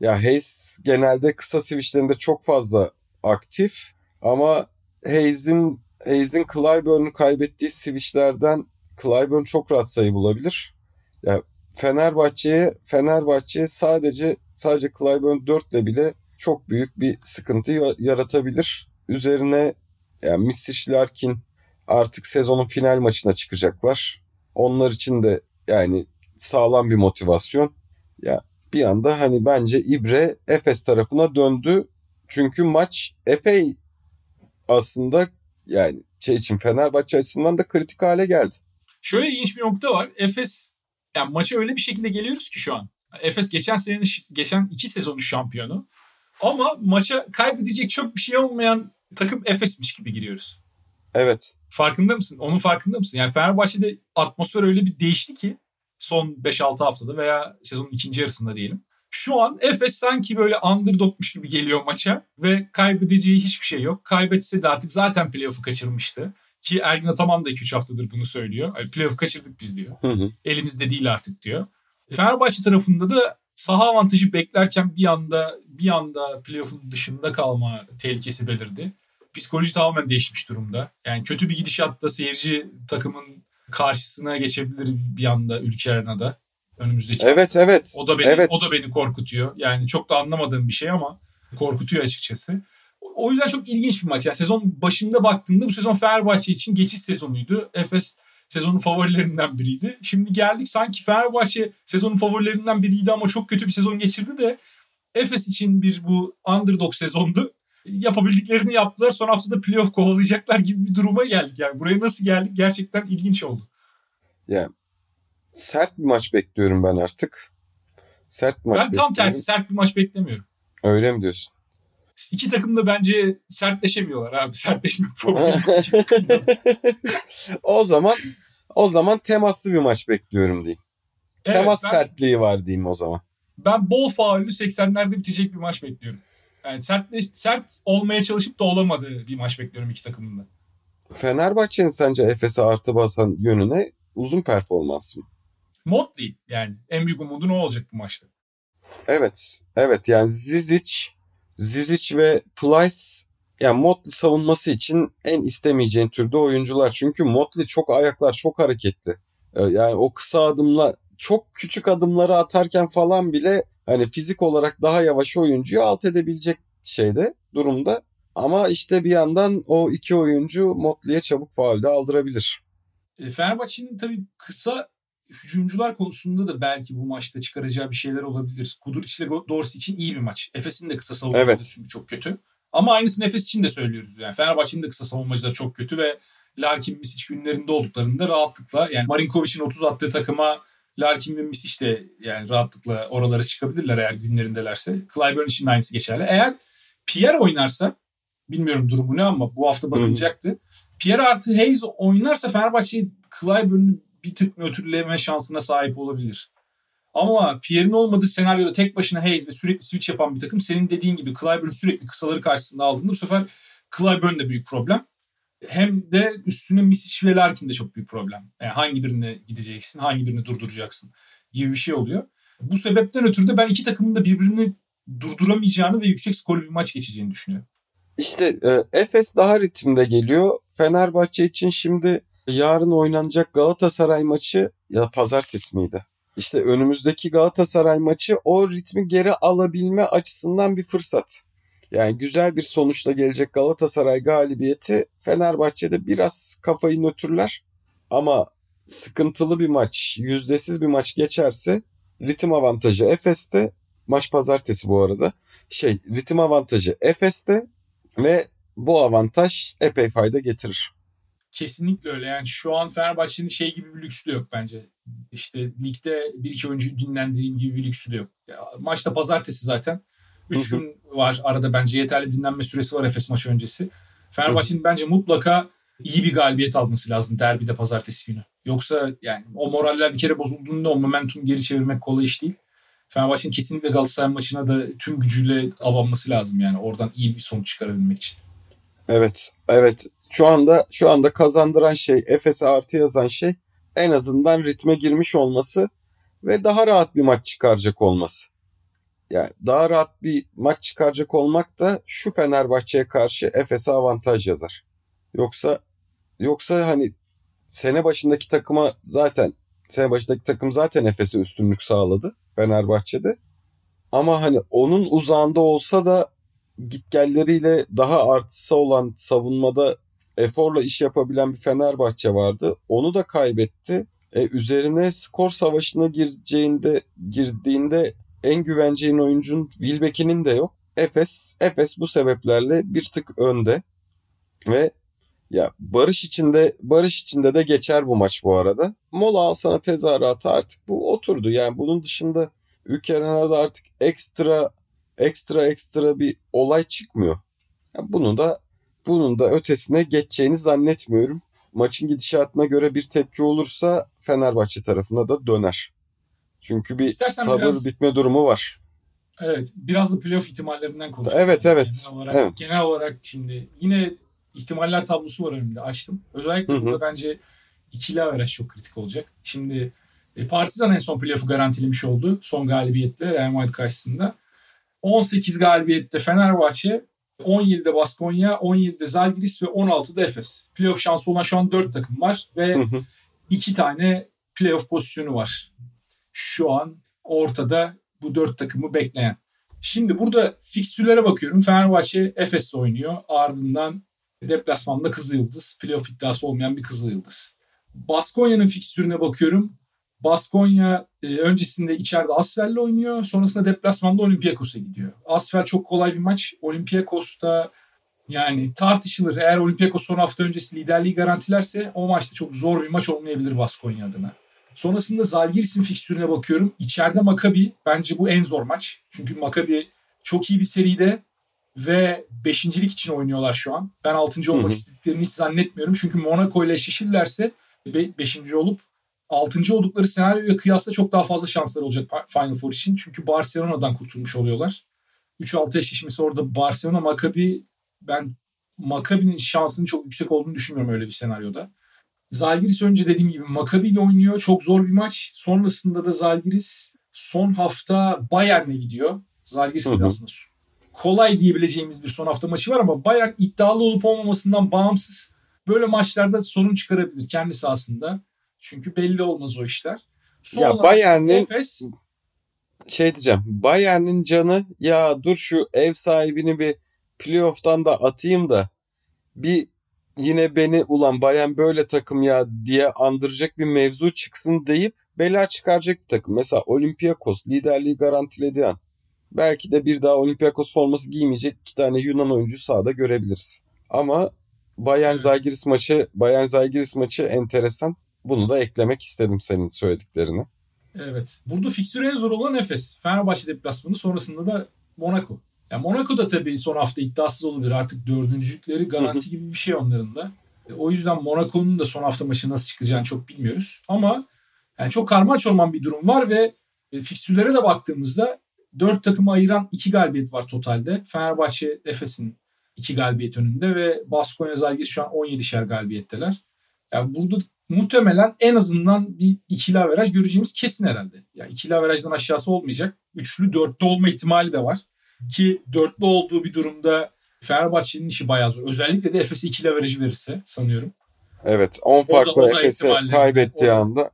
ya Hayes genelde kısa switchlerinde çok fazla aktif ama Hayes'in Hayes'in Clyburn'u kaybettiği switchlerden Clyburn çok rahat sayı bulabilir. Ya Fenerbahçe'ye Fenerbahçe sadece sadece Clyburn 4 ile bile çok büyük bir sıkıntı yaratabilir. Üzerine yani Misic Larkin artık sezonun final maçına çıkacaklar. Onlar için de yani sağlam bir motivasyon. Ya bir anda hani bence İbre Efes tarafına döndü. Çünkü maç epey aslında yani şey için Fenerbahçe açısından da kritik hale geldi. Şöyle ilginç bir nokta var. Efes yani maça öyle bir şekilde geliyoruz ki şu an. Efes geçen senenin geçen iki sezonun şampiyonu. Ama maça kaybedecek çok bir şey olmayan takım Efes'miş gibi giriyoruz. Evet. Farkında mısın? Onun farkında mısın? Yani Fenerbahçe'de atmosfer öyle bir değişti ki son 5-6 haftada veya sezonun ikinci yarısında diyelim. Şu an Efes sanki böyle underdogmuş gibi geliyor maça ve kaybedeceği hiçbir şey yok. Kaybetse de artık zaten playoff'u kaçırmıştı. Ki Ergin Ataman da 2-3 haftadır bunu söylüyor. Playoff'u kaçırdık biz diyor. Hı hı. Elimizde değil artık diyor. Fenerbahçe tarafında da saha avantajı beklerken bir anda bir anda playoff'un dışında kalma tehlikesi belirdi psikoloji tamamen değişmiş durumda. Yani kötü bir gidişatta seyirci takımın karşısına geçebilir bir anda ülke arenada önümüzdeki. Evet evet. O da beni evet. o da beni korkutuyor. Yani çok da anlamadığım bir şey ama korkutuyor açıkçası. O yüzden çok ilginç bir maç. Yani sezon başında baktığında bu sezon Fenerbahçe için geçiş sezonuydu. Efes sezonun favorilerinden biriydi. Şimdi geldik sanki Fenerbahçe sezonun favorilerinden biriydi ama çok kötü bir sezon geçirdi de Efes için bir bu underdog sezondu. Yapabildiklerini yaptılar. Son haftada playoff kovalayacaklar gibi bir duruma geldik. Yani buraya nasıl geldik gerçekten ilginç oldu. Yani sert bir maç bekliyorum ben artık. Sert bir maç Ben tam tersi sert bir maç beklemiyorum. Öyle mi diyorsun? İki takım da bence sertleşemiyorlar abi. Sertleşme problemi. o zaman o zaman temaslı bir maç bekliyorum diyeyim. Evet, Temas ben, sertliği var diyeyim o zaman. Ben bol faullü 80'lerde bitecek bir maç bekliyorum. Yani sert, sert olmaya çalışıp da olamadığı bir maç bekliyorum iki takımın da. Fenerbahçe'nin sence Efes'e artı basan yönüne uzun performans mı? Motley yani en büyük umudu ne olacak bu maçta? Evet. Evet yani Zizic Zizic ve Plyce yani Motley savunması için en istemeyeceğin türde oyuncular. Çünkü Motley çok ayaklar, çok hareketli. Ee, yani o kısa adımla çok küçük adımları atarken falan bile hani fizik olarak daha yavaş oyuncuyu alt edebilecek şeyde durumda. Ama işte bir yandan o iki oyuncu Motley'e çabuk faulde aldırabilir. E, Fenerbahçe'nin tabii kısa hücumcular konusunda da belki bu maçta çıkaracağı bir şeyler olabilir. Kuduric ile Dorsey için iyi bir maç. Efes'in de kısa savunmacıları evet. çünkü çok kötü. Ama aynısını Efes için de söylüyoruz. Yani Fenerbahçe'nin de kısa savunmacıları çok kötü ve Larkin Misic günlerinde olduklarında rahatlıkla yani Marinkovic'in 30 attığı takıma Larkin ve Misic de yani rahatlıkla oralara çıkabilirler eğer günlerindelerse. Clyburn için de aynısı geçerli. Eğer Pierre oynarsa bilmiyorum durumu ne ama bu hafta bakılacaktı. Pierre artı Hayes oynarsa Fenerbahçe Clyburn'u bir tık nötrleme şansına sahip olabilir. Ama Pierre'in olmadığı senaryoda tek başına Hayes ve sürekli switch yapan bir takım senin dediğin gibi Clyburn sürekli kısaları karşısında aldığında bu sefer Clyburn de büyük problem. Hem de üstüne Misic ve Larkin de çok büyük problem. Yani hangi birine gideceksin, hangi birini durduracaksın gibi bir şey oluyor. Bu sebepten ötürü de ben iki takımın da birbirini durduramayacağını ve yüksek skorlu bir maç geçeceğini düşünüyorum. İşte e, Efes daha ritimde geliyor. Fenerbahçe için şimdi yarın oynanacak Galatasaray maçı ya pazartesi miydi? İşte önümüzdeki Galatasaray maçı o ritmi geri alabilme açısından bir fırsat. Yani güzel bir sonuçla gelecek Galatasaray galibiyeti Fenerbahçe'de biraz kafayı nötrler. Ama sıkıntılı bir maç, yüzdesiz bir maç geçerse ritim avantajı Efes'te. Maç pazartesi bu arada. Şey ritim avantajı Efes'te ve bu avantaj epey fayda getirir. Kesinlikle öyle. Yani şu an Fenerbahçe'nin şey gibi bir lüksü de yok bence. İşte ligde bir iki oyuncuyu dinlendiğim gibi bir lüksü de yok. Ya, maçta pazartesi zaten. Üç gün var arada bence yeterli dinlenme süresi var Efes maçı öncesi. Fenerbahçe'nin bence mutlaka iyi bir galibiyet alması lazım derbide pazartesi günü. Yoksa yani o moraller bir kere bozulduğunda o momentum geri çevirmek kolay iş değil. Fenerbahçe'nin kesinlikle Galatasaray maçına da tüm gücüyle abanması lazım yani oradan iyi bir sonuç çıkarabilmek için. Evet, evet. Şu anda şu anda kazandıran şey, Efes'e artı yazan şey en azından ritme girmiş olması ve daha rahat bir maç çıkaracak olması. Yani daha rahat bir maç çıkaracak olmak da şu Fenerbahçe'ye karşı Efes'e avantaj yazar. Yoksa yoksa hani sene başındaki takıma zaten sene başındaki takım zaten Efes'e üstünlük sağladı Fenerbahçe'de. Ama hani onun uzağında olsa da gitgelleriyle daha artısı olan savunmada eforla iş yapabilen bir Fenerbahçe vardı. Onu da kaybetti. E, üzerine skor savaşına gireceğinde girdiğinde en güveneceğin oyuncun Wilbeck'inin de yok. Efes Efes bu sebeplerle bir tık önde. Ve ya barış içinde barış içinde de geçer bu maç bu arada. Mola alsana tezahüratı artık bu oturdu. Yani bunun dışında ülke arenada artık ekstra ekstra ekstra bir olay çıkmıyor. Yani bunu da bunun da ötesine geçeceğini zannetmiyorum. Maçın gidişatına göre bir tepki olursa Fenerbahçe tarafına da döner. Çünkü bir İstersen sabır biraz, bitme durumu var. Evet, biraz da playoff ihtimallerinden konuşalım. Evet, evet. Genel olarak, evet. genel olarak şimdi yine ihtimaller tablosu var önümde açtım. Özellikle Hı-hı. burada bence ikili averaj çok kritik olacak. Şimdi e, Partizan en son playoff'u garantilemiş oldu. Son galibiyetle Real Madrid karşısında. 18 galibiyette Fenerbahçe, 17'de Baskonya, 17'de Zalgiris ve 16'da Efes. Playoff şansı olan şu an 4 takım var ve 2 tane playoff pozisyonu var. Şu an ortada bu 4 takımı bekleyen. Şimdi burada fikstürlere bakıyorum. Fenerbahçe Efes'le oynuyor. Ardından deplasmanda Kızılyıldız. Playoff iddiası olmayan bir Kızılyıldız. Baskonya'nın fikstürüne bakıyorum. Baskonya e, öncesinde içeride Asfel'le oynuyor. Sonrasında deplasmanda Olympiakos'a gidiyor. Asfel çok kolay bir maç. Olympiakos'ta yani tartışılır. Eğer Olympiakos son hafta öncesi liderliği garantilerse o maçta çok zor bir maç olmayabilir Baskonya adına. Sonrasında Zalgiris'in fikstürüne bakıyorum. İçeride Makabi. Bence bu en zor maç. Çünkü Makabi çok iyi bir seride ve beşincilik için oynuyorlar şu an. Ben altıncı olmak istediklerini hiç zannetmiyorum. Çünkü Monaco ile eşleşirlerse be- beşinci olup altıncı oldukları senaryoya kıyasla çok daha fazla şansları olacak Final Four için. Çünkü Barcelona'dan kurtulmuş oluyorlar. 3-6 eşleşmesi orada Barcelona Makabi ben Makabi'nin şansının çok yüksek olduğunu düşünmüyorum öyle bir senaryoda. Zalgiris önce dediğim gibi Makabi ile oynuyor. Çok zor bir maç. Sonrasında da Zalgiris son hafta Bayern'e gidiyor. Zalgiris aslında kolay diyebileceğimiz bir son hafta maçı var ama Bayern iddialı olup olmamasından bağımsız böyle maçlarda sorun çıkarabilir kendi sahasında. Çünkü belli olmaz o işler. Son ya Bayern'in Efes şey diyeceğim. Bayern'in canı ya dur şu ev sahibini bir playoff'tan da atayım da bir yine beni ulan Bayern böyle takım ya diye andıracak bir mevzu çıksın deyip bela çıkaracak bir takım. Mesela Olympiakos liderliği garantiledi an. Belki de bir daha Olympiakos forması giymeyecek iki tane Yunan oyuncu sahada görebiliriz. Ama Bayern evet. Zalgiris maçı Bayern Zalgiris maçı enteresan. Bunu da eklemek istedim senin söylediklerini. Evet. Burada fiksür en zor olan Efes. Fenerbahçe deplasmanı sonrasında da Monaco. Yani Monaco da tabii son hafta iddiasız olabilir. Artık dördüncülükleri garanti gibi bir şey onların da. E, o yüzden Monaco'nun da son hafta maçı nasıl çıkacağını çok bilmiyoruz. Ama yani çok karmaç olman bir durum var ve e, fikstürlere de baktığımızda dört takımı ayıran iki galibiyet var totalde. Fenerbahçe Efes'in iki galibiyet önünde ve Baskonya Zalgiris şu an 17'şer galibiyetteler. Yani burada muhtemelen en azından bir ikili averaj göreceğimiz kesin herhalde. Yani ikili averajdan aşağısı olmayacak. Üçlü dörtlü olma ihtimali de var. Ki dörtlü olduğu bir durumda Fenerbahçe'nin işi bayağı zor. Özellikle de Efes'e ikili averajı verirse sanıyorum. Evet 10 farklı Efes'e kaybettiği o, anda.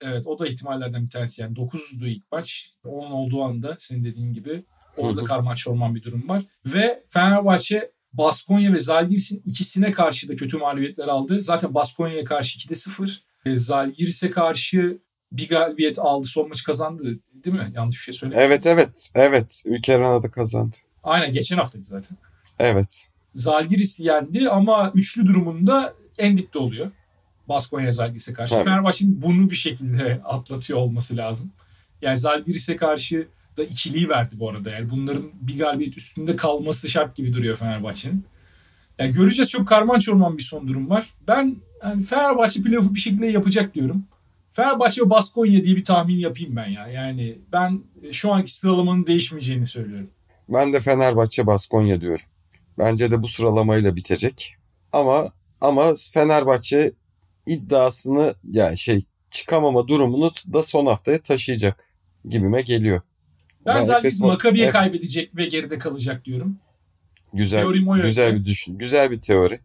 Evet o da ihtimallerden bir tanesi. Yani 9'du ilk maç. 10 olduğu anda senin dediğin gibi orada karmaç orman bir durum var. Ve Fenerbahçe Baskonya ve Zalgiris'in ikisine karşı da kötü mağlubiyetler aldı. Zaten Baskonya'ya karşı 2'de 0. E, Zalgiris'e karşı bir galibiyet aldı. Son maçı kazandı değil mi? Yanlış bir şey söylemiyorum. Evet evet. Evet. Ülker da kazandı. Aynen geçen haftaydı zaten. Evet. Zalgiris yendi ama üçlü durumunda en dipte oluyor. Baskonya Zalgiris'e karşı. Evet. Fenerbahçe'nin bunu bir şekilde atlatıyor olması lazım. Yani Zalgiris'e karşı da ikiliyi verdi bu arada. Yani bunların bir galibiyet üstünde kalması şart gibi duruyor Fenerbahçe'nin. Yani göreceğiz çok karman çorman bir son durum var. Ben yani Fenerbahçe playoff'u bir şekilde yapacak diyorum. Fenerbahçe ve Baskonya diye bir tahmin yapayım ben ya. Yani ben şu anki sıralamanın değişmeyeceğini söylüyorum. Ben de Fenerbahçe Baskonya diyorum. Bence de bu sıralamayla bitecek. Ama ama Fenerbahçe iddiasını yani şey çıkamama durumunu da son haftaya taşıyacak gibime geliyor. Ben, ben Zalgiris Makabi'ye F- kaybedecek ve geride kalacak diyorum. Güzel, güzel bir düşün, güzel bir teori.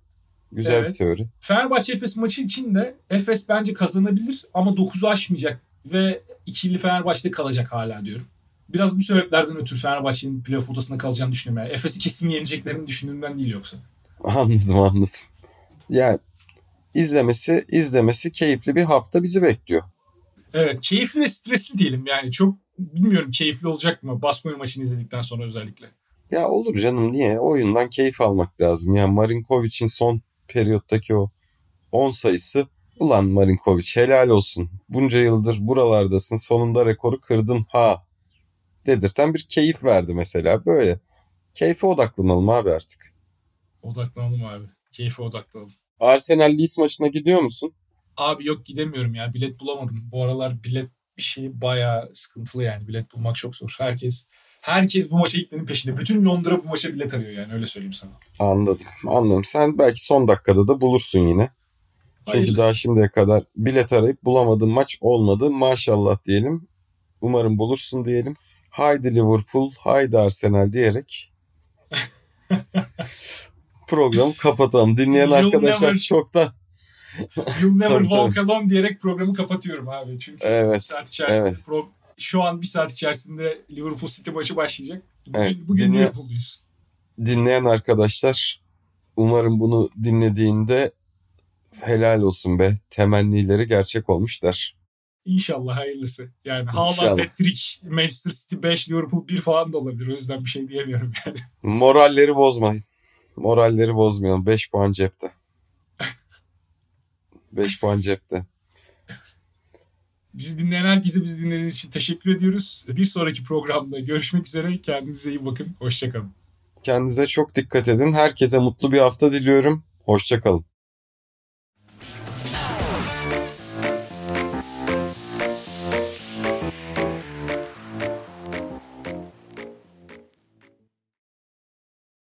Güzel evet. bir teori. Fenerbahçe Efes maçı için de Efes bence kazanabilir ama 9'u aşmayacak ve ikili Fenerbahçe'de kalacak hala diyorum. Biraz bu sebeplerden ötürü Fenerbahçe'nin playoff potasında kalacağını düşünüyorum. Yani Efes'i kesin yeneceklerini düşündüğümden değil yoksa. Anladım anladım. Yani izlemesi izlemesi keyifli bir hafta bizi bekliyor. Evet keyifli ve stresli diyelim yani çok bilmiyorum keyifli olacak mı Baskonya maçını izledikten sonra özellikle. Ya olur canım niye? Oyundan keyif almak lazım. Yani Marinkovic'in son periyottaki o 10 sayısı ulan Marinkovic helal olsun. Bunca yıldır buralardasın sonunda rekoru kırdın ha dedirten bir keyif verdi mesela. Böyle keyfe odaklanalım abi artık. Odaklanalım abi. Keyfe odaklanalım. Arsenal Leeds maçına gidiyor musun? Abi yok gidemiyorum ya. Bilet bulamadım. Bu aralar bilet bir şey bayağı sıkıntılı yani. Bilet bulmak çok zor. Herkes herkes bu maça gitmenin peşinde. Bütün Londra bu maça bilet arıyor yani öyle söyleyeyim sana. Anladım. Anladım. Sen belki son dakikada da bulursun yine. Çünkü Hayırlısı. daha şimdiye kadar bilet arayıp bulamadığın maç olmadı. Maşallah diyelim. Umarım bulursun diyelim. Haydi Liverpool, haydi Arsenal diyerek programı kapatalım. Dinleyen arkadaşlar never, çok da You'll never walk alone diyerek programı kapatıyorum abi. Çünkü evet, saat içerisinde evet. pro, şu an bir saat içerisinde Liverpool City maçı başlayacak. Bugün, evet, bugün dinle, Liverpool'luyuz. Dinleyen arkadaşlar umarım bunu dinlediğinde helal olsun be temennileri gerçek olmuş der. İnşallah hayırlısı. Yani Haaland hat-trick, Manchester City 5, Liverpool 1 falan da olabilir. O yüzden bir şey diyemiyorum yani. Moralleri bozmayın. Moralleri bozmayalım. 5 puan cepte. 5 puan cepte. Bizi dinleyen herkese bizi dinlediğiniz için teşekkür ediyoruz. Bir sonraki programda görüşmek üzere. Kendinize iyi bakın. Hoşçakalın. Kendinize çok dikkat edin. Herkese mutlu bir hafta diliyorum. Hoşçakalın.